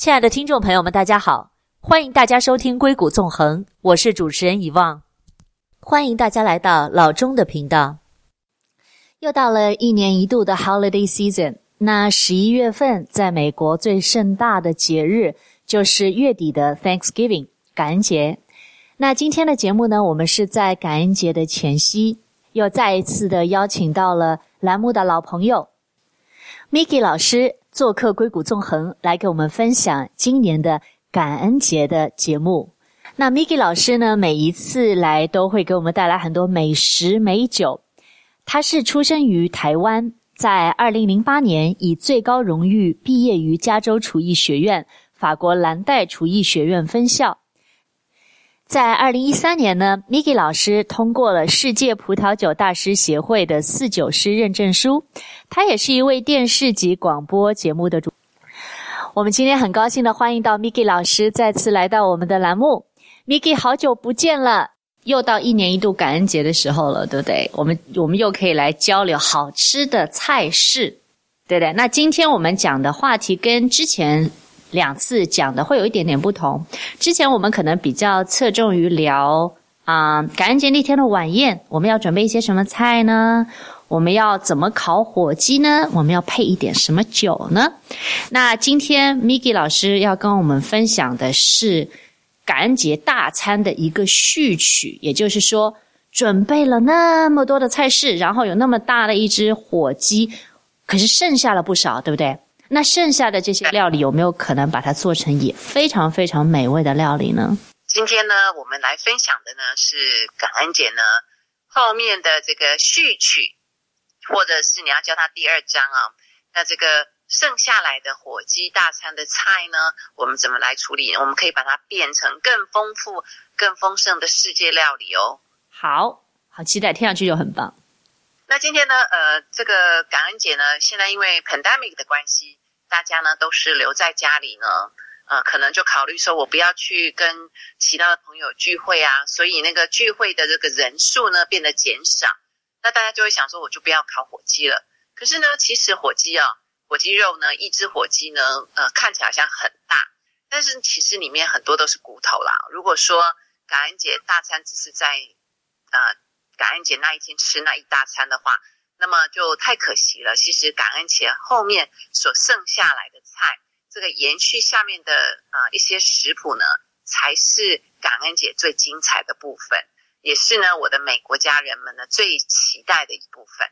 亲爱的听众朋友们，大家好，欢迎大家收听《硅谷纵横》，我是主持人遗忘，欢迎大家来到老钟的频道。又到了一年一度的 Holiday Season，那十一月份在美国最盛大的节日就是月底的 Thanksgiving 感恩节。那今天的节目呢，我们是在感恩节的前夕，又再一次的邀请到了栏目的老朋友 Miki 老师做客《硅谷纵横》，来给我们分享今年的感恩节的节目。那 Miki 老师呢，每一次来都会给我们带来很多美食美酒。他是出生于台湾，在二零零八年以最高荣誉毕业于加州厨艺学院法国蓝带厨艺学院分校。在二零一三年呢，Miki 老师通过了世界葡萄酒大师协会的四酒师认证书。他也是一位电视及广播节目的主。我们今天很高兴的欢迎到 Miki 老师再次来到我们的栏目。Miki，好久不见了，又到一年一度感恩节的时候了，对不对？我们我们又可以来交流好吃的菜式，对不对？那今天我们讲的话题跟之前。两次讲的会有一点点不同。之前我们可能比较侧重于聊啊、感恩节那天的晚宴，我们要准备一些什么菜呢？我们要怎么烤火鸡呢？我们要配一点什么酒呢？那今天 Miki 老师要跟我们分享的是感恩节大餐的一个序曲，也就是说，准备了那么多的菜式，然后有那么大的一只火鸡，可是剩下了不少，对不对？那剩下的这些料理有没有可能把它做成也非常非常美味的料理呢？今天呢，我们来分享的呢是感恩节呢后面的这个序曲，或者是你要叫它第二章啊。那这个剩下来的火鸡大餐的菜呢，我们怎么来处理？我们可以把它变成更丰富、更丰盛的世界料理哦。好好期待，听上去就很棒。那今天呢，呃，这个感恩节呢，现在因为 pandemic 的关系。大家呢都是留在家里呢，呃，可能就考虑说，我不要去跟其他的朋友聚会啊，所以那个聚会的这个人数呢变得减少。那大家就会想说，我就不要烤火鸡了。可是呢，其实火鸡啊，火鸡肉呢，一只火鸡呢，呃，看起来好像很大，但是其实里面很多都是骨头啦。如果说感恩节大餐只是在呃感恩节那一天吃那一大餐的话，那么就太可惜了。其实感恩节后面所剩下来的菜，这个延续下面的啊、呃、一些食谱呢，才是感恩节最精彩的部分，也是呢我的美国家人们呢最期待的一部分。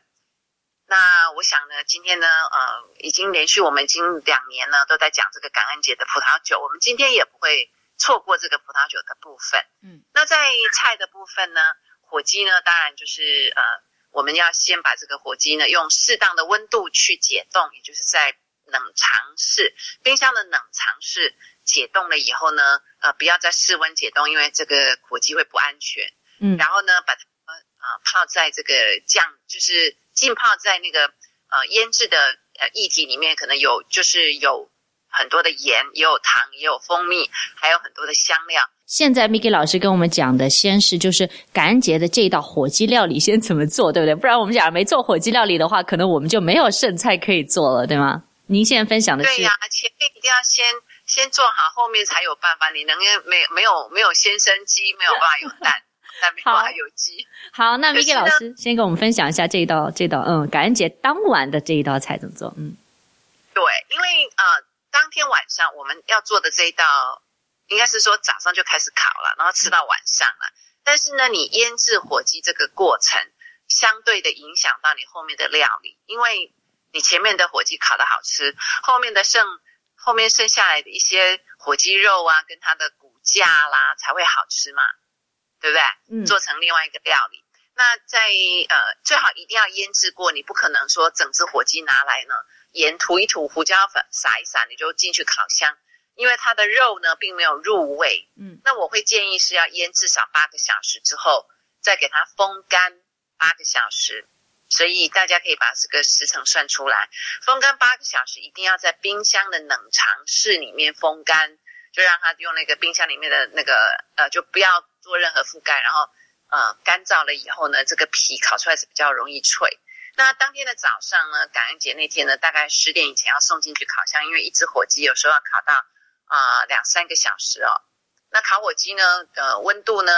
那我想呢，今天呢，呃，已经连续我们已经两年呢都在讲这个感恩节的葡萄酒，我们今天也不会错过这个葡萄酒的部分。嗯，那在菜的部分呢，火鸡呢，当然就是呃。我们要先把这个火鸡呢，用适当的温度去解冻，也就是在冷藏室、冰箱的冷藏室解冻了以后呢，呃，不要在室温解冻，因为这个火鸡会不安全。嗯，然后呢，把它呃泡在这个酱，就是浸泡在那个呃腌制的呃液体里面，可能有就是有很多的盐，也有糖，也有蜂蜜，还有很多的香料。现在 Miki 老师跟我们讲的，先是就是感恩节的这一道火鸡料理先怎么做，对不对？不然我们假如没做火鸡料理的话，可能我们就没有剩菜可以做了，对吗？您现在分享的是？对呀、啊，前面一定要先先做好，后面才有办法。你能没没有没有先生鸡，没有办法有蛋，但没办法有鸡。好，那 Miki 老师先跟我们分享一下这一道这道嗯感恩节当晚的这一道菜怎么做？嗯，对，因为呃当天晚上我们要做的这一道。应该是说早上就开始烤了，然后吃到晚上了。但是呢，你腌制火鸡这个过程，相对的影响到你后面的料理，因为你前面的火鸡烤的好吃，后面的剩后面剩下来的一些火鸡肉啊，跟它的骨架啦，才会好吃嘛，对不对？嗯。做成另外一个料理。那在呃，最好一定要腌制过，你不可能说整只火鸡拿来呢，盐涂一涂，胡椒粉撒一撒，你就进去烤箱。因为它的肉呢，并没有入味，嗯，那我会建议是要腌至少八个小时之后，再给它风干八个小时。所以大家可以把这个时程算出来，风干八个小时，一定要在冰箱的冷藏室里面风干，就让它用那个冰箱里面的那个呃，就不要做任何覆盖，然后呃干燥了以后呢，这个皮烤出来是比较容易脆。那当天的早上呢，感恩节那天呢，大概十点以前要送进去烤箱，因为一只火鸡有时候要烤到。啊、呃、两三个小时哦。那烤火鸡呢，呃，温度呢，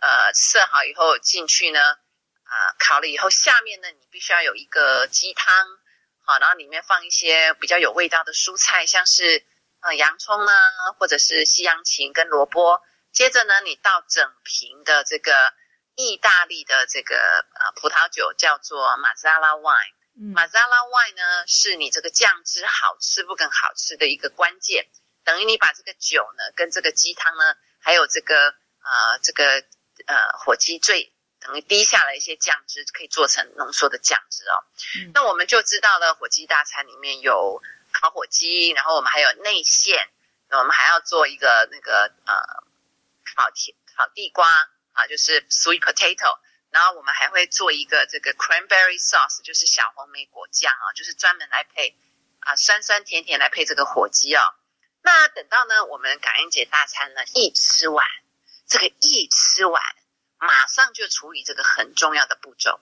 呃，设好以后进去呢，啊、呃，烤了以后，下面呢，你必须要有一个鸡汤，好，然后里面放一些比较有味道的蔬菜，像是呃洋葱呢，或者是西洋芹跟萝卜。接着呢，你倒整瓶的这个意大利的这个呃葡萄酒，叫做 Marsala Wine。嗯、Marsala Wine 呢，是你这个酱汁好吃不更好吃的一个关键。等于你把这个酒呢，跟这个鸡汤呢，还有这个呃这个呃火鸡最等于滴下来一些酱汁，可以做成浓缩的酱汁哦。嗯、那我们就知道了，火鸡大餐里面有烤火鸡，然后我们还有内馅，那我们还要做一个那个呃。烤甜烤地瓜啊，就是 sweet potato，然后我们还会做一个这个 cranberry sauce，就是小红莓果酱啊，就是专门来配啊酸酸甜甜来配这个火鸡哦。那等到呢，我们感恩节大餐呢一吃完，这个一吃完，马上就处理这个很重要的步骤。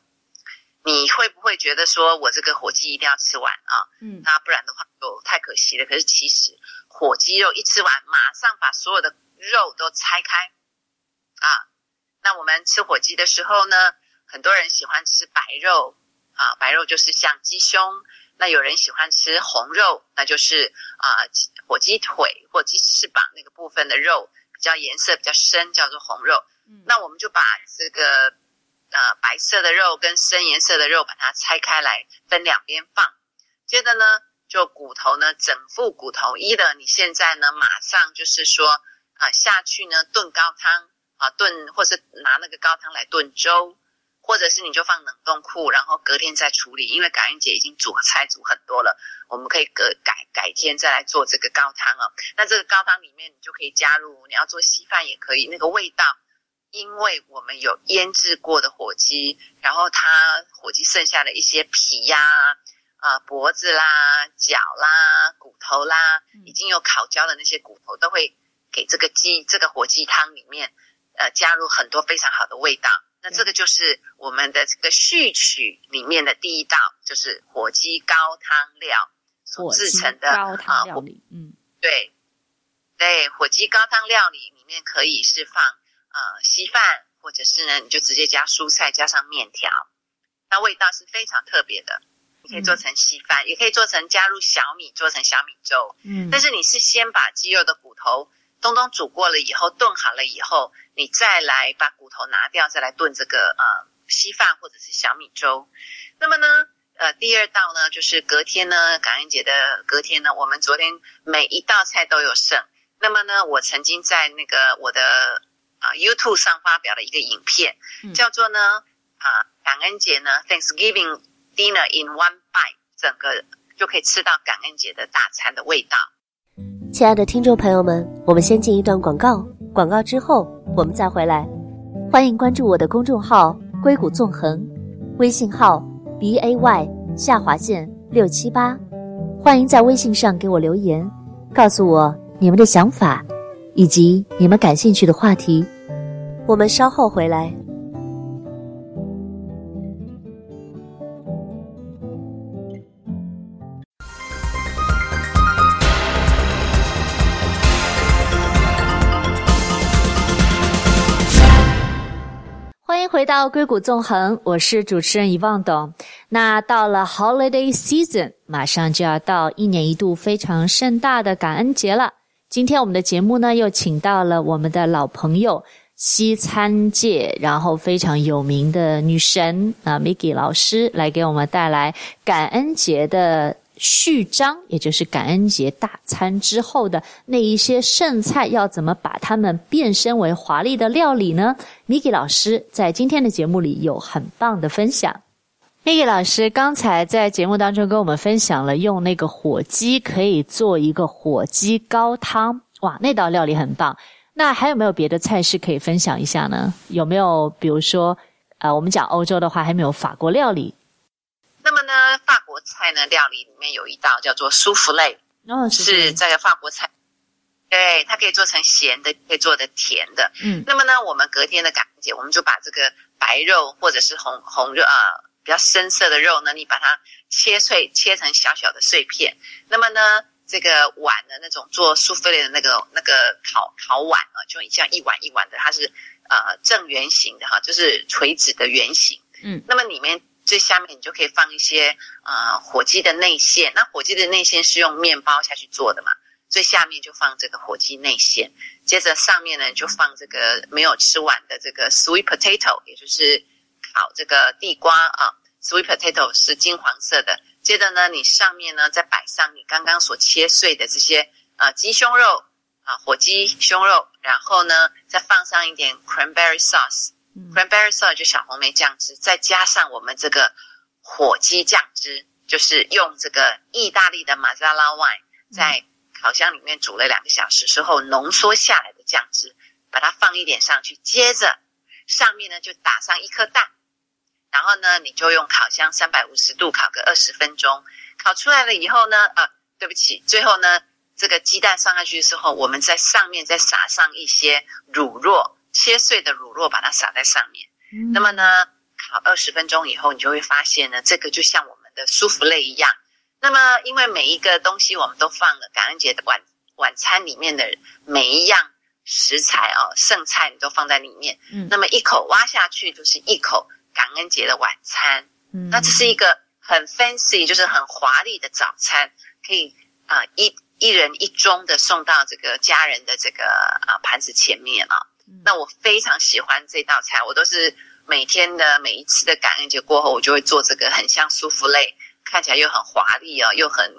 你会不会觉得说我这个火鸡一定要吃完啊？嗯，那不然的话就太可惜了。可是其实火鸡肉一吃完，马上把所有的肉都拆开啊！那我们吃火鸡的时候呢，很多人喜欢吃白肉啊，白肉就是像鸡胸。那有人喜欢吃红肉，那就是啊火鸡腿或鸡翅膀那个部分的肉，比较颜色比较深，叫做红肉。嗯、那我们就把这个呃白色的肉跟深颜色的肉把它拆开来，分两边放。接着呢，就骨头呢，整副骨头，一的你现在呢，马上就是说。啊，下去呢炖高汤啊炖，或是拿那个高汤来炖粥，或者是你就放冷冻库，然后隔天再处理。因为感恩节已经煮菜煮很多了，我们可以隔改改天再来做这个高汤哦。那这个高汤里面你就可以加入，你要做稀饭也可以，那个味道，因为我们有腌制过的火鸡，然后它火鸡剩下的一些皮呀、啊、啊脖子啦、脚啦、骨头啦，已经有烤焦的那些骨头都会。给这个鸡这个火鸡汤里面，呃，加入很多非常好的味道。那这个就是我们的这个序曲里面的第一道，就是火鸡高汤料所制成的高汤料理。嗯，对，对，火鸡高汤料理里面可以是放呃稀饭，或者是呢，你就直接加蔬菜，加上面条，那味道是非常特别的。你可以做成稀饭，嗯、也可以做成加入小米，做成小米粥。嗯，但是你是先把鸡肉的骨头。东东煮过了以后，炖好了以后，你再来把骨头拿掉，再来炖这个呃稀饭或者是小米粥。那么呢，呃，第二道呢，就是隔天呢，感恩节的隔天呢，我们昨天每一道菜都有剩。那么呢，我曾经在那个我的啊、呃、YouTube 上发表了一个影片，嗯、叫做呢啊、呃、感恩节呢 Thanksgiving Dinner in One Bite，整个就可以吃到感恩节的大餐的味道。亲爱的听众朋友们，我们先进一段广告，广告之后我们再回来。欢迎关注我的公众号“硅谷纵横”，微信号 b a y 下划线六七八。欢迎在微信上给我留言，告诉我你们的想法以及你们感兴趣的话题。我们稍后回来。回到硅谷纵横，我是主持人遗忘董。那到了 Holiday Season，马上就要到一年一度非常盛大的感恩节了。今天我们的节目呢，又请到了我们的老朋友西餐界，然后非常有名的女神啊，Miki 老师来给我们带来感恩节的。序章，也就是感恩节大餐之后的那一些剩菜，要怎么把它们变身为华丽的料理呢？Miki 老师在今天的节目里有很棒的分享。Miki 老师刚才在节目当中跟我们分享了用那个火鸡可以做一个火鸡高汤，哇，那道料理很棒。那还有没有别的菜式可以分享一下呢？有没有比如说，呃，我们讲欧洲的话，还没有法国料理？那么呢，法国菜呢，料理里面有一道叫做舒芙蕾，哦，是，是这个法国菜，对，它可以做成咸的，可以做的甜的。嗯，那么呢，我们隔天的感恩节，我们就把这个白肉或者是红红肉啊，比较深色的肉呢，你把它切碎，切成小小的碎片。那么呢，这个碗的那种做舒芙蕾的那个那个烤烤碗啊，就像一碗一碗的，它是呃正圆形的哈，就是垂直的圆形。嗯，那么里面最下面你就可以放一些呃火鸡的内馅，那火鸡的内馅是用面包下去做的嘛，最下面就放这个火鸡内馅，接着上面呢就放这个没有吃完的这个 sweet potato，也就是烤这个地瓜啊，sweet potato 是金黄色的。接着呢，你上面呢再摆上你刚刚所切碎的这些呃鸡胸肉啊，火鸡胸肉，然后呢再放上一点 cranberry sauce sauce，cranberry sauce 就小红莓酱汁，再加上我们这个火鸡酱汁，就是用这个意大利的马扎拉 wine 在烤箱里面煮了两个小时之后浓缩下来的酱汁，把它放一点上去，接着上面呢就打上一颗蛋。然后呢，你就用烤箱三百五十度烤个二十分钟，烤出来了以后呢，啊，对不起，最后呢，这个鸡蛋上下去的时候，我们在上面再撒上一些乳酪，切碎的乳酪，把它撒在上面。嗯。那么呢，烤二十分钟以后，你就会发现呢，这个就像我们的舒芙蕾一样。那么，因为每一个东西我们都放了感恩节的晚晚餐里面的每一样食材哦，剩菜你都放在里面。嗯。那么一口挖下去就是一口。感恩节的晚餐，嗯，那这是一个很 fancy，就是很华丽的早餐，可以啊、呃、一一人一盅的送到这个家人的这个啊、呃、盘子前面啊、嗯。那我非常喜欢这道菜，我都是每天的每一次的感恩节过后，我就会做这个很像舒芙蕾，看起来又很华丽哦，又很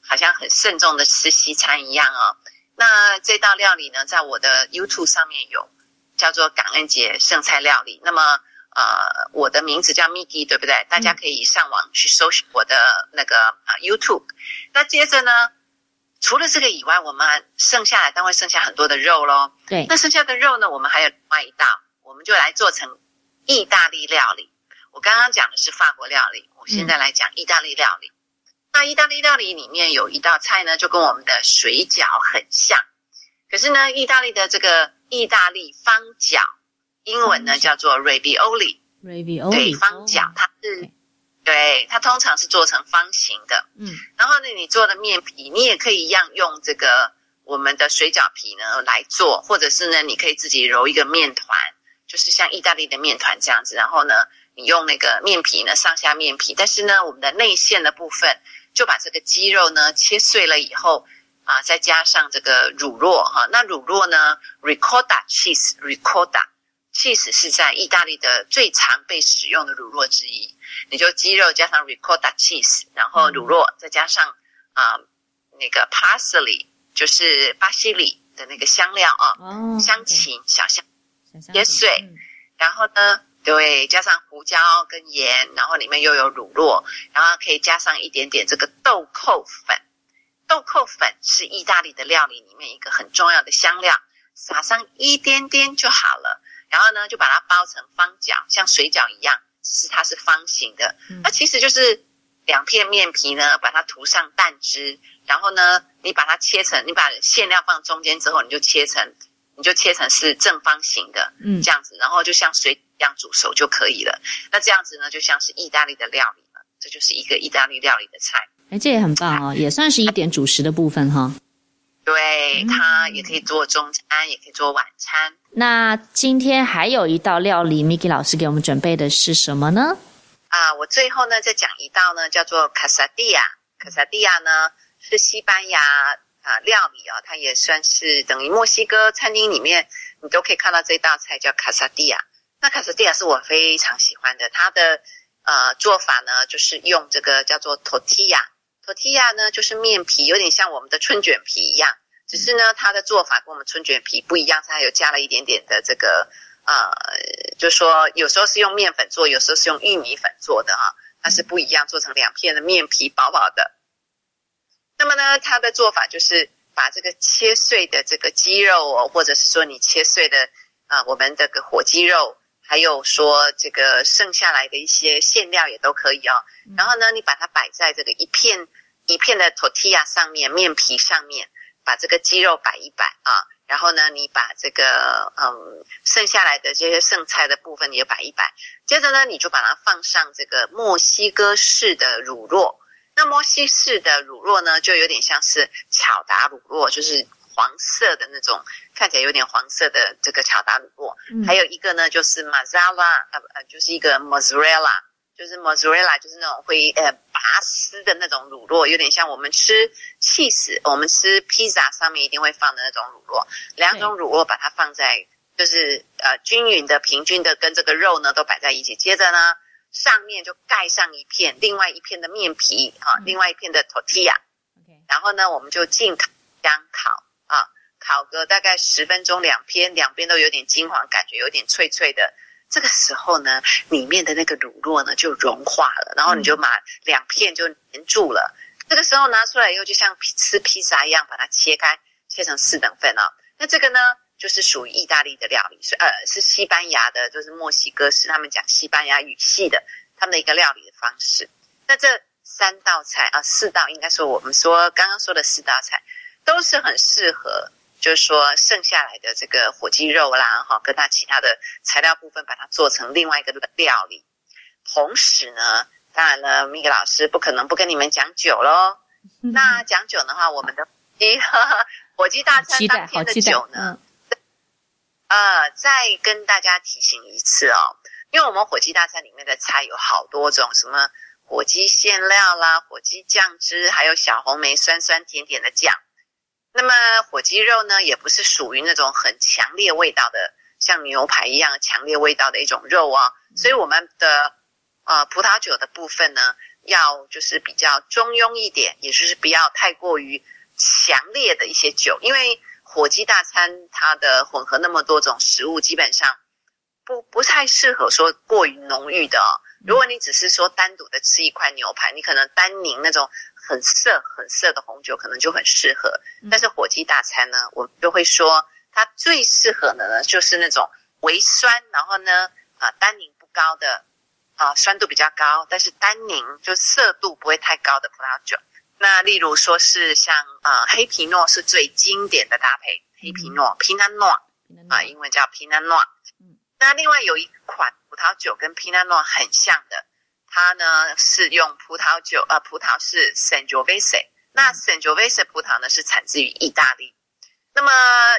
好像很慎重的吃西餐一样哦。那这道料理呢，在我的 YouTube 上面有叫做感恩节剩菜料理，那么。呃，我的名字叫 Miki，对不对？大家可以上网去搜寻我的那个啊 YouTube。那接着呢，除了这个以外，我们剩下来，但会剩下很多的肉喽。对。那剩下的肉呢，我们还有另外一道，我们就来做成意大利料理。我刚刚讲的是法国料理，我现在来讲意大利料理。嗯。那意大利料理里面有一道菜呢，就跟我们的水饺很像，可是呢，意大利的这个意大利方饺。英文呢叫做 ravioli，ravioli 对，方饺，它是.对，它通常是做成方形的，嗯，然后呢，你做的面皮，你也可以一样用这个我们的水饺皮呢来做，或者是呢，你可以自己揉一个面团，就是像意大利的面团这样子，然后呢，你用那个面皮呢上下面皮，但是呢，我们的内馅的部分就把这个鸡肉呢切碎了以后啊，再加上这个乳酪哈，那乳酪呢，ricotta cheese，ricotta。Cheese 是在意大利的最常被使用的乳酪之一，你就鸡肉加上 ricotta cheese，然后乳酪再加上啊、呃、那个 parsley，就是巴西里的那个香料啊，哦、香芹、小香切碎、嗯，然后呢，对，加上胡椒跟盐，然后里面又有乳酪，然后可以加上一点点这个豆蔻粉，豆蔻粉是意大利的料理里面一个很重要的香料，撒上一点点就好了。然后呢，就把它包成方角，像水饺一样，只是它是方形的。那、嗯、其实就是两片面皮呢，把它涂上蛋汁，然后呢，你把它切成，你把馅料放中间之后，你就切成，你就切成是正方形的，嗯，这样子，然后就像水一样煮熟就可以了。那这样子呢，就像是意大利的料理了，这就是一个意大利料理的菜。哎，这也很棒哦，也算是一点主食的部分哈。对，它也可以做中餐，嗯，也可以做晚餐。那今天还有一道料理，Miki 老师给我们准备的是什么呢？啊，我最后呢再讲一道呢，叫做卡萨蒂亚。卡萨蒂亚呢是西班牙啊料理哦，它也算是等于墨西哥餐厅里面你都可以看到这道菜叫卡萨蒂亚。那卡萨蒂亚是我非常喜欢的，它的呃做法呢就是用这个叫做 tortilla。tortilla 呢就是面皮，有点像我们的春卷皮一样。只是呢，它的做法跟我们春卷皮不一样，它有加了一点点的这个，呃，就是说有时候是用面粉做，有时候是用玉米粉做的哈，它是不一样，做成两片的面皮薄薄的。那么呢，它的做法就是把这个切碎的这个鸡肉哦，或者是说你切碎的啊、呃，我们这个火鸡肉，还有说这个剩下来的一些馅料也都可以哦。然后呢，你把它摆在这个一片一片的 tortilla 上面，面皮上面。把这个鸡肉摆一摆啊，然后呢，你把这个嗯剩下来的这些剩菜的部分你也摆一摆，接着呢，你就把它放上这个墨西哥式的乳酪。那墨西式的乳酪呢，就有点像是巧达乳酪，就是黄色的那种，看起来有点黄色的这个巧达乳酪。嗯、还有一个呢，就是马扎拉，呃呃，就是一个 mozzarella，就是 mozzarella，就是那种会呃拔丝的那种乳酪，有点像我们吃 cheese，我们吃披萨上面一定会放的那种乳酪。两种乳酪把它放在，就是呃均匀的、平均的跟这个肉呢都摆在一起，接着呢。上面就盖上一片，另外一片的面皮啊，另外一片的 tortilla，然后呢，我们就进烤箱烤啊，烤个大概十分钟，两边两边都有点金黄，感觉有点脆脆的。这个时候呢，里面的那个乳酪呢就融化了，然后你就把两片就粘住了。这个时候拿出来以后，就像吃披萨一样，把它切开，切成四等份哦。那这个呢？就是属于意大利的料理，是呃是西班牙的，就是墨西哥是他们讲西班牙语系的，他们的一个料理的方式。那这三道菜啊，四道应该说我们说刚刚说的四道菜，都是很适合，就是说剩下来的这个火鸡肉啦，哈，跟它其他的材料部分，把它做成另外一个料理。同时呢，当然了，米格老师不可能不跟你们讲酒喽。那讲酒的话，我们的一 火鸡大餐当天的酒呢？呃，再跟大家提醒一次哦，因为我们火鸡大餐里面的菜有好多种，什么火鸡馅料啦、火鸡酱汁，还有小红梅酸酸甜甜的酱。那么火鸡肉呢，也不是属于那种很强烈味道的，像牛排一样强烈味道的一种肉哦。所以我们的呃葡萄酒的部分呢，要就是比较中庸一点，也就是不要太过于强烈的一些酒，因为。火鸡大餐，它的混合那么多种食物，基本上不不太适合说过于浓郁的哦。如果你只是说单独的吃一块牛排，你可能单宁那种很涩很涩的红酒可能就很适合。但是火鸡大餐呢，我就会说它最适合的呢，就是那种微酸，然后呢啊单宁不高的啊酸度比较高，但是单宁就涩度不会太高的葡萄酒。那例如说是像啊、呃、黑皮诺是最经典的搭配，黑皮诺皮纳诺啊，英文叫皮纳诺。嗯，那另外有一款葡萄酒跟皮纳诺很像的，它呢是用葡萄酒呃葡萄是 Sangiovese，那 Sangiovese 葡萄呢是产自于意大利。那么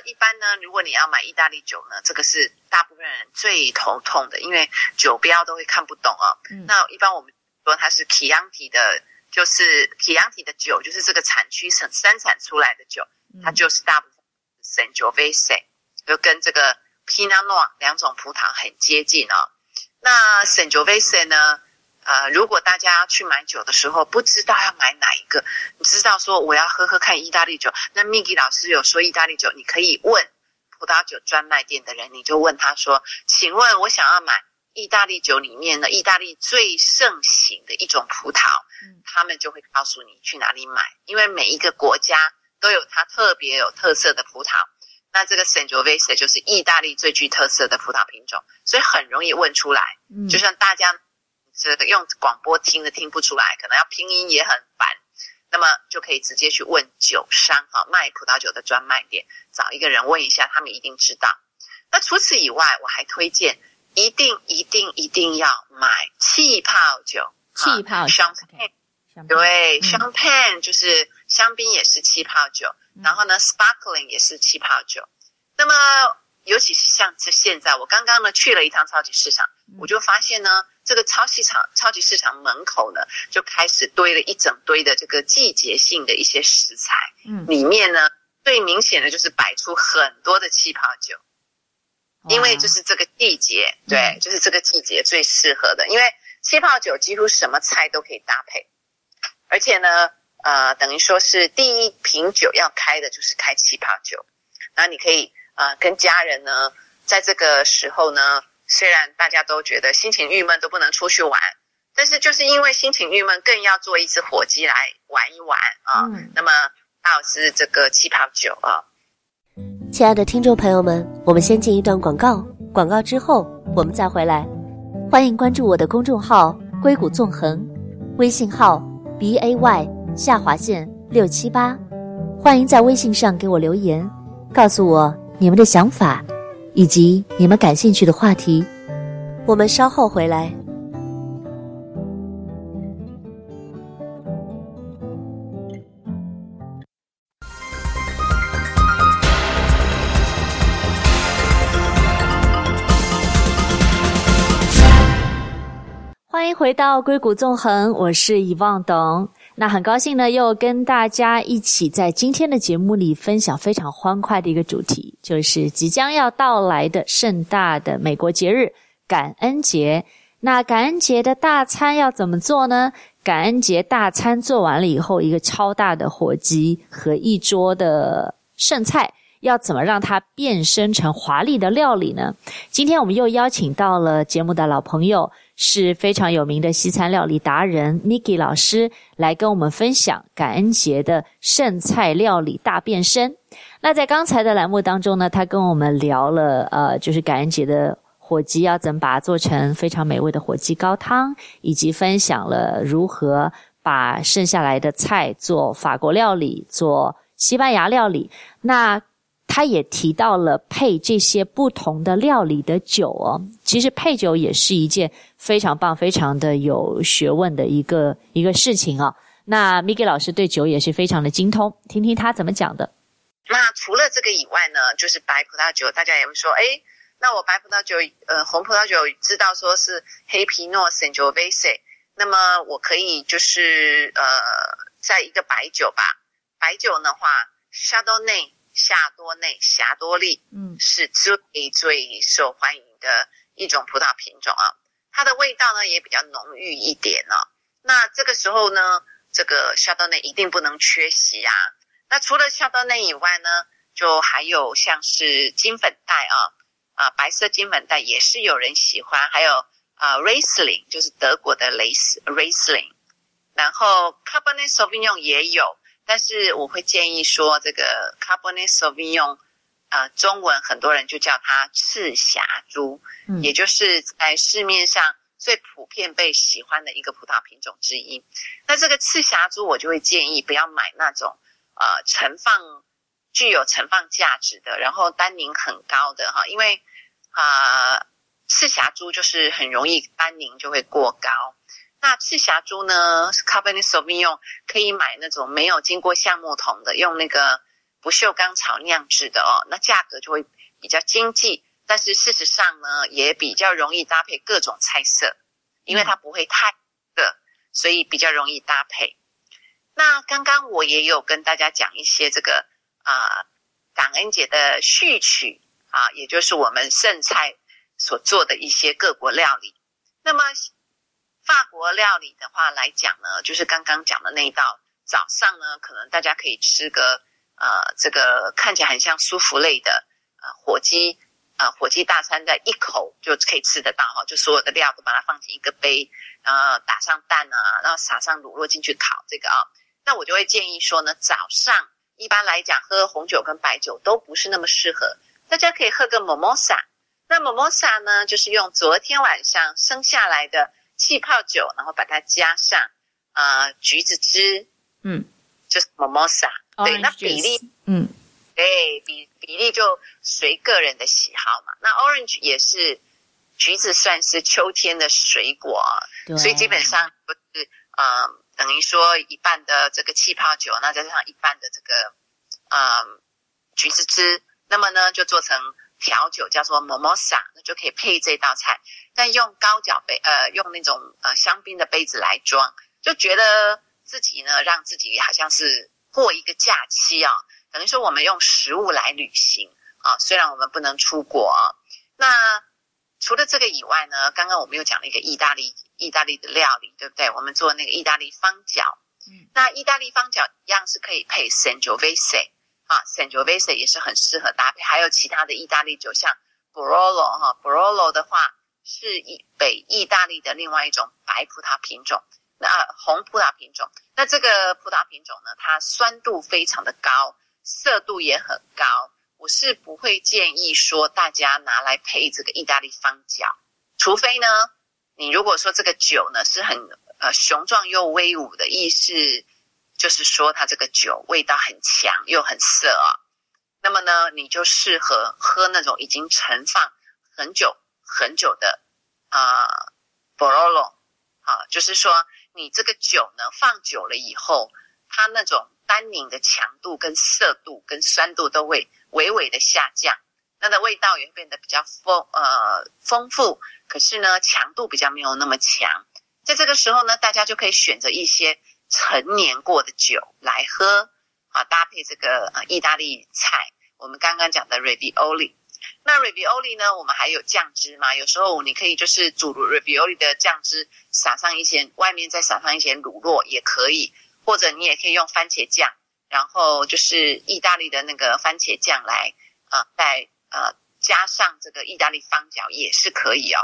一般呢，如果你要买意大利酒呢，这个是大部分人最头痛的，因为酒标都会看不懂哦。嗯，那一般我们说它是 Chianti 的。就是 Chianti 的酒，就是这个产区生生产出来的酒，它就是大部分 Sangiovese，就跟这个 Pinot Noir 两种葡萄很接近哦。那 Sangiovese 呢？呃，如果大家去买酒的时候不知道要买哪一个，你知道说我要喝喝看意大利酒，那 Miki 老师有说意大利酒，你可以问葡萄酒专卖店的人，你就问他说，请问我想要买。意大利酒里面呢，意大利最盛行的一种葡萄，嗯，他们就会告诉你去哪里买，因为每一个国家都有它特别有特色的葡萄。那这个 Sangiovese 就是意大利最具特色的葡萄品种，所以很容易问出来。嗯，就像大家这个用广播听的听不出来，可能要拼音也很烦，那么就可以直接去问酒商哈，卖葡萄酒的专卖店，找一个人问一下，他们一定知道。那除此以外，我还推荐。一定一定一定要买气泡酒，气泡酒，champagne，对，champagne 就是香槟也是气泡酒，嗯、然后呢，sparkling 也是气泡酒。那么，尤其是像这现在，我刚刚呢去了一趟超级市场，嗯、我就发现呢，这个超市场超级市场门口呢就开始堆了一整堆的这个季节性的一些食材，嗯，里面呢最明显的就是摆出很多的气泡酒。因为就是这个季节，对，就是这个季节最适合的。因为气泡酒几乎什么菜都可以搭配，而且呢，呃，等于说是第一瓶酒要开的就是开气泡酒。然后你可以呃跟家人呢，在这个时候呢，虽然大家都觉得心情郁闷，都不能出去玩，但是就是因为心情郁闷，更要做一只火鸡来玩一玩啊。嗯、那么还有是这个气泡酒啊。亲爱的听众朋友们，我们先进一段广告，广告之后我们再回来。欢迎关注我的公众号“硅谷纵横”，微信号 b a y 下划线六七八。欢迎在微信上给我留言，告诉我你们的想法以及你们感兴趣的话题。我们稍后回来。欢迎回到硅谷纵横我是遗忘等那很高兴呢，又跟大家一起在今天的节目里分享非常欢快的一个主题，就是即将要到来的盛大的美国节日感恩节。那感恩节的大餐要怎么做呢？感恩节大餐做完了以后，一个超大的火鸡和一桌的剩菜。要怎么让它变身成华丽的料理呢？今天我们又邀请到了节目的老朋友，是非常有名的西餐料理达人 Miki 老师，来跟我们分享感恩节的剩菜料理大变身。那在刚才的栏目当中呢，他跟我们聊了，呃，就是感恩节的火鸡要怎么把它做成非常美味的火鸡高汤，以及分享了如何把剩下来的菜做法国料理、做西班牙料理。那他也提到了配这些不同的料理的酒哦，其实配酒也是一件非常棒、非常的有学问的一个一个事情哦。那 Miki 老师对酒也是非常的精通，听听他怎么讲的。那除了这个以外呢，就是白葡萄酒，大家也会说，哎，那我白葡萄酒，呃，红葡萄酒知道说是黑皮诺、Sangiovese，那么我可以就是呃，在一个白酒吧，白酒的话，Chardonnay。夏多内、霞多丽，嗯，是最最受欢迎的一种葡萄品种啊。它的味道呢也比较浓郁一点哦。那这个时候呢，这个夏多内一定不能缺席啊。那除了夏多内以外呢，就还有像是金粉黛啊，啊，白色金粉黛也是有人喜欢。还有啊，Riesling 就是德国的雷斯 Riesling，然后 Cabernet Sauvignon 也有。但是我会建议说，这个 Cabernet Sauvignon，呃，中文很多人就叫它赤霞珠，嗯，也就是在市面上最普遍被喜欢的一个葡萄品种之一。那这个赤霞珠，我就会建议不要买那种呃存放具有存放价值的，然后单宁很高的哈，因为啊，呃，赤霞珠就是很容易单宁就会过高。那赤霞珠呢？Cabernet Sauvignon 可以买那种没有经过橡木桶的，用那个不锈钢槽酿制的哦。那价格就会比较经济，但是事实上呢，也比较容易搭配各种菜色，因为它不会太涩，所以比较容易搭配。那刚刚我也有跟大家讲一些这个啊、感恩节的序曲啊，也就是我们剩菜所做的一些各国料理。那么。法国料理的话来讲呢，就是刚刚讲的那一道，早上呢，可能大家可以吃个呃，这个看起来很像舒芙蕾的呃火鸡，呃火鸡大餐，在一口就可以吃得到哈，就所有的料都把它放进一个杯，然后打上蛋啊，然后撒上乳酪进去烤这个啊。那我就会建议说呢，早上一般来讲喝红酒跟白酒都不是那么适合，大家可以喝个 Mimosa。那 Mimosa 呢，就是用昨天晚上生下来的。气泡酒，然后把它加上呃橘子汁，嗯，就是 mimosa，对，那比例，嗯，对，比比例就随个人的喜好嘛。那 orange 也是橘子，算是秋天的水果，所以基本上不是呃等于说一半的这个气泡酒，那再加上一半的这个呃橘子汁，那么呢就做成。调酒叫做 Mimosa，那就可以配这道菜。但用高脚杯，呃，用那种呃香槟的杯子来装，就觉得自己呢，让自己好像是过一个假期啊。等于说我们用食物来旅行啊，虽然我们不能出国啊。那除了这个以外呢，刚刚我们又讲了一个意大利意大利的料理，对不对？我们做那个意大利方饺，嗯，那意大利方饺一样是可以配 Sangiovese。啊，Sangiovese 也是很适合搭配，还有其他的意大利酒，像 Barolo 哈，Barolo 的话是以北意大利的另外一种白葡萄品种，那红葡萄品种。那这个葡萄品种呢，它酸度非常的高，涩度也很高。我是不会建议说大家拿来配这个意大利方饺，除非呢，你如果说这个酒呢是很呃雄壮又威武的意思。就是说，它这个酒味道很强又很涩啊，那么呢，你就适合喝那种已经陈放很久很久的啊，Barolo 啊，就是说你这个酒呢放久了以后，它那种单宁的强度跟涩度跟酸度都会微微的下降，它的味道也会变得比较丰呃丰富，可是呢强度比较没有那么强，在这个时候呢，大家就可以选择一些陈年过的酒来喝，啊，搭配这个意大利菜，我们刚刚讲的 ravioli。那 ravioli 呢，我们还有酱汁嘛？有时候你可以就是煮 ravioli 的酱汁，撒上一些，外面再撒上一些乳酪也可以，或者你也可以用番茄酱，然后就是意大利的那个番茄酱来啊、再呃加上这个意大利方角也是可以哦。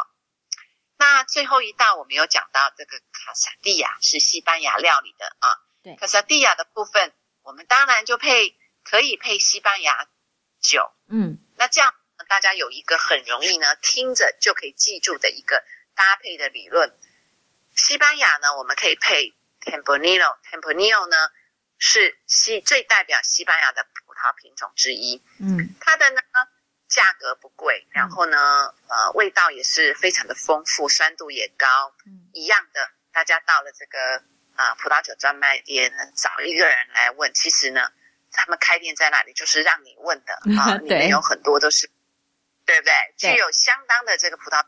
那最后一道我们有讲到这个卡萨蒂亚是西班牙料理的啊，对，卡萨蒂亚的部分我们当然就配可以配西班牙酒，嗯，那这样大家有一个很容易呢听着就可以记住的一个搭配的理论。西班牙呢，我们可以配 Tempranillo，Tempranillo 呢是西最代表西班牙的葡萄品种之一，嗯，它的呢。价格不贵，然后呢，呃，味道也是非常的丰富，酸度也高。嗯，一样的，大家到了这个啊、呃、葡萄酒专卖店，找一个人来问，其实呢，他们开店在哪里，就是让你问的 啊。里面有很多都是，对不对？具有相当的这个葡萄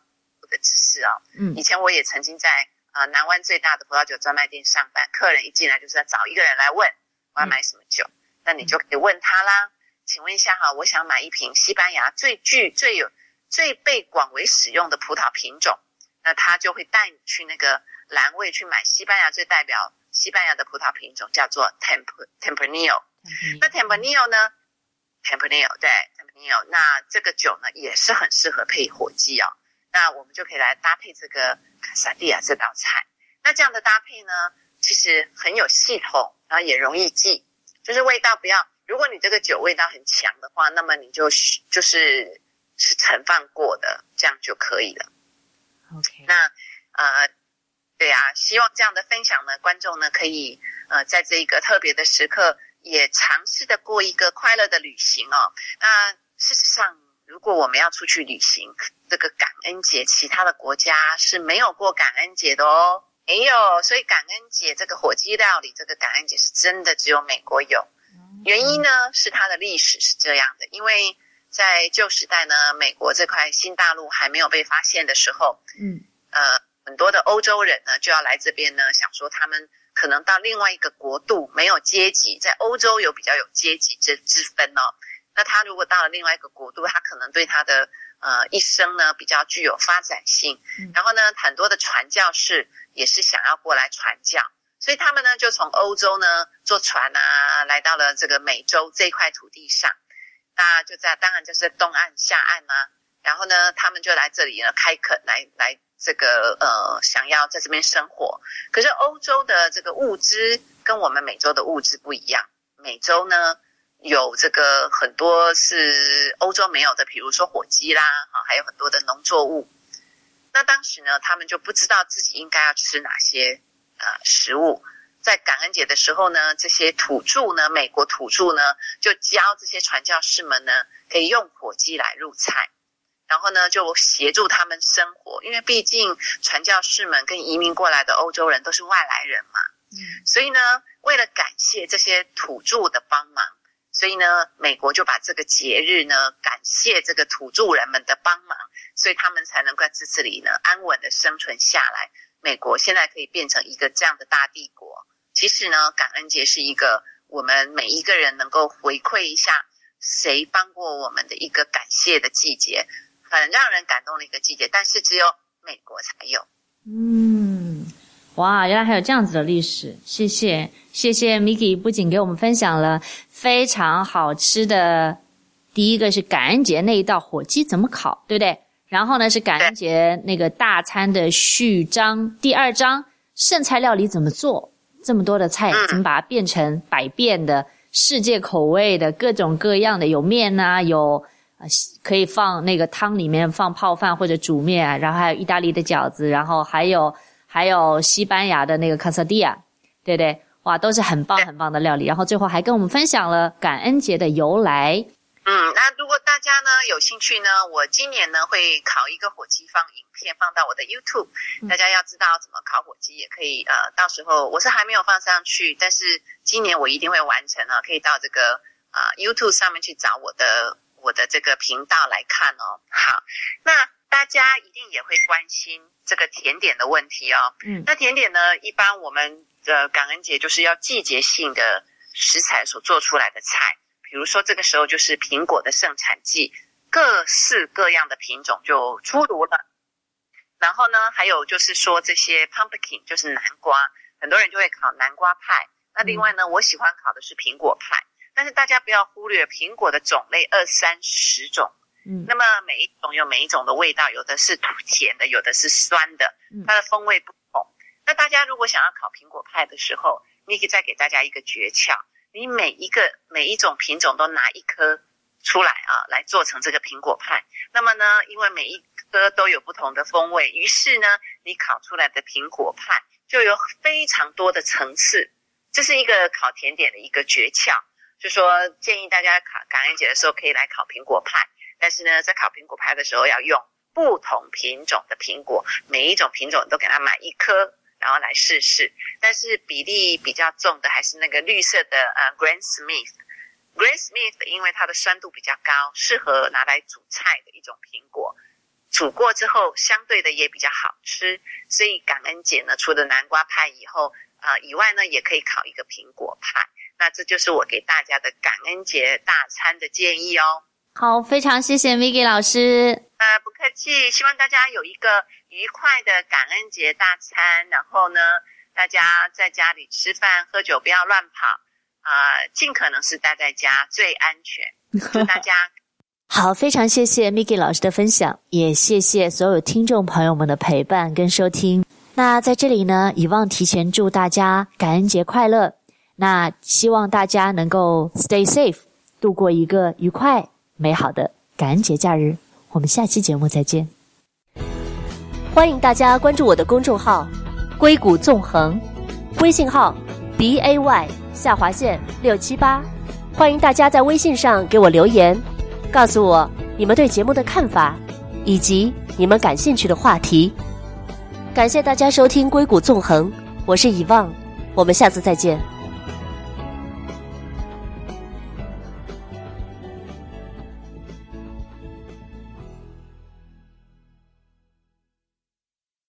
的知识哦。嗯，以前我也曾经在啊、呃、南湾最大的葡萄酒专卖店上班，客人一进来就是要找一个人来问我要买什么酒，嗯、那你就可以问他啦。请问一下哈，我想买一瓶西班牙最具、最有、最被广为使用的葡萄品种，那他就会带你去那个栏位去买西班牙最代表西班牙的葡萄品种，叫做 Temp Tempranillo。那 Tempranillo 呢？Tempranillo 对 Tempranillo，那这个酒呢也是很适合配火鸡哦。那我们就可以来搭配这个卡萨蒂亚这道菜。那这样的搭配呢，其实很有系统，然后也容易记，就是味道不要。如果你这个酒味道很强的话，那么你就就是是盛放过的，这样就可以了。OK，那呃，对啊，希望这样的分享呢，观众呢可以呃在这一个特别的时刻，也尝试的过一个快乐的旅行哦。那事实上，如果我们要出去旅行，这个感恩节，其他的国家是没有过感恩节的哦，没有。所以感恩节这个火鸡料理，这个感恩节是真的只有美国有。原因呢，是它的历史是这样的，因为在旧时代呢，美国这块新大陆还没有被发现的时候，嗯，呃，很多的欧洲人呢就要来这边呢，想说他们可能到另外一个国度没有阶级，在欧洲有比较有阶级之之分哦。那他如果到了另外一个国度，他可能对他的呃一生呢比较具有发展性。然后呢，很多的传教士也是想要过来传教。所以他们呢，就从欧洲呢坐船啊，来到了这个美洲这块土地上。那就在当然就是东岸下岸啊。然后呢，他们就来这里呢开垦，来来这个呃，想要在这边生活。可是欧洲的这个物资跟我们美洲的物资不一样。美洲呢有这个很多是欧洲没有的，比如说火鸡啦，啊，还有很多的农作物。那当时呢，他们就不知道自己应该要吃哪些。呃，食物在感恩节的时候呢，这些土著呢，美国土著呢，就教这些传教士们呢，可以用火鸡来入菜，然后呢，就协助他们生活，因为毕竟传教士们跟移民过来的欧洲人都是外来人嘛，嗯，所以呢，为了感谢这些土著的帮忙，所以呢，美国就把这个节日呢，感谢这个土著人们的帮忙，所以他们才能够在这里呢，安稳的生存下来。美国现在可以变成一个这样的大帝国，其实呢，感恩节是一个我们每一个人能够回馈一下谁帮过我们的一个感谢的季节，很让人感动的一个季节，但是只有美国才有。嗯，哇，原来还有这样子的历史，谢谢谢谢 Miki，不仅给我们分享了非常好吃的，第一个是感恩节那一道火鸡怎么烤，对不对？然后呢，是感恩节那个大餐的序章，第二章剩菜料理怎么做？这么多的菜，怎么把它变成百变的世界口味的各种各样的？有面呐、啊，有呃可以放那个汤里面放泡饭或者煮面，然后还有意大利的饺子，然后还有还有西班牙的那个卡萨蒂亚，对不对？哇，都是很棒很棒的料理。然后最后还跟我们分享了感恩节的由来。嗯，那如果大家呢有兴趣呢，我今年呢会烤一个火鸡，放影片放到我的 YouTube，大家要知道怎么烤火鸡，也可以呃，到时候我是还没有放上去，但是今年我一定会完成啊，可以到这个啊、呃、YouTube 上面去找我的我的这个频道来看哦。好，那大家一定也会关心这个甜点的问题哦。嗯，那甜点呢，一般我们的感恩节就是要季节性的食材所做出来的菜，比如说这个时候就是苹果的盛产季，各式各样的品种就出炉了。然后呢，还有就是说这些 pumpkin 就是南瓜，很多人就会烤南瓜派。那另外呢，我喜欢烤的是苹果派。但是大家不要忽略苹果的种类二三十种。嗯，那么每一种有每一种的味道，有的是甜的，有的是酸的，它的风味不同。那大家如果想要烤苹果派的时候，你可以再给大家一个诀窍：你每一个每一种品种都拿一颗出来啊，来做成这个苹果派。那么呢，因为每一颗都有不同的风味，于是呢，你烤出来的苹果派就有非常多的层次。这是一个烤甜点的一个诀窍，就说建议大家烤感恩节的时候可以来烤苹果派。但是呢，在烤苹果派的时候要用不同品种的苹果，每一种品种都给它买一颗，然后来试试。但是比例比较重的还是那个绿色的呃 Granny Smith。Granny Smith 因为它的酸度比较高，适合拿来煮菜的一种苹果。煮过之后，相对的也比较好吃。所以感恩节呢，除了南瓜派以后啊、呃、以外呢，也可以烤一个苹果派。那这就是我给大家的感恩节大餐的建议哦。好，非常谢谢 Vicky 老师。呃，不客气，希望大家有一个愉快的感恩节大餐。然后呢，大家在家里吃饭喝酒不要乱跑啊、呃，尽可能是待在家最安全。祝大家 好，非常谢谢 Vicky 老师的分享，也谢谢所有听众朋友们的陪伴跟收听。那在这里呢，以望提前祝大家感恩节快乐。那希望大家能够 stay safe，度过一个愉快。美好的感恩节假日，我们下期节目再见。欢迎大家关注我的公众号“硅谷纵横”，微信号 b a y 下划线六七八。欢迎大家在微信上给我留言，告诉我你们对节目的看法，以及你们感兴趣的话题。感谢大家收听《硅谷纵横》，我是以望，我们下次再见。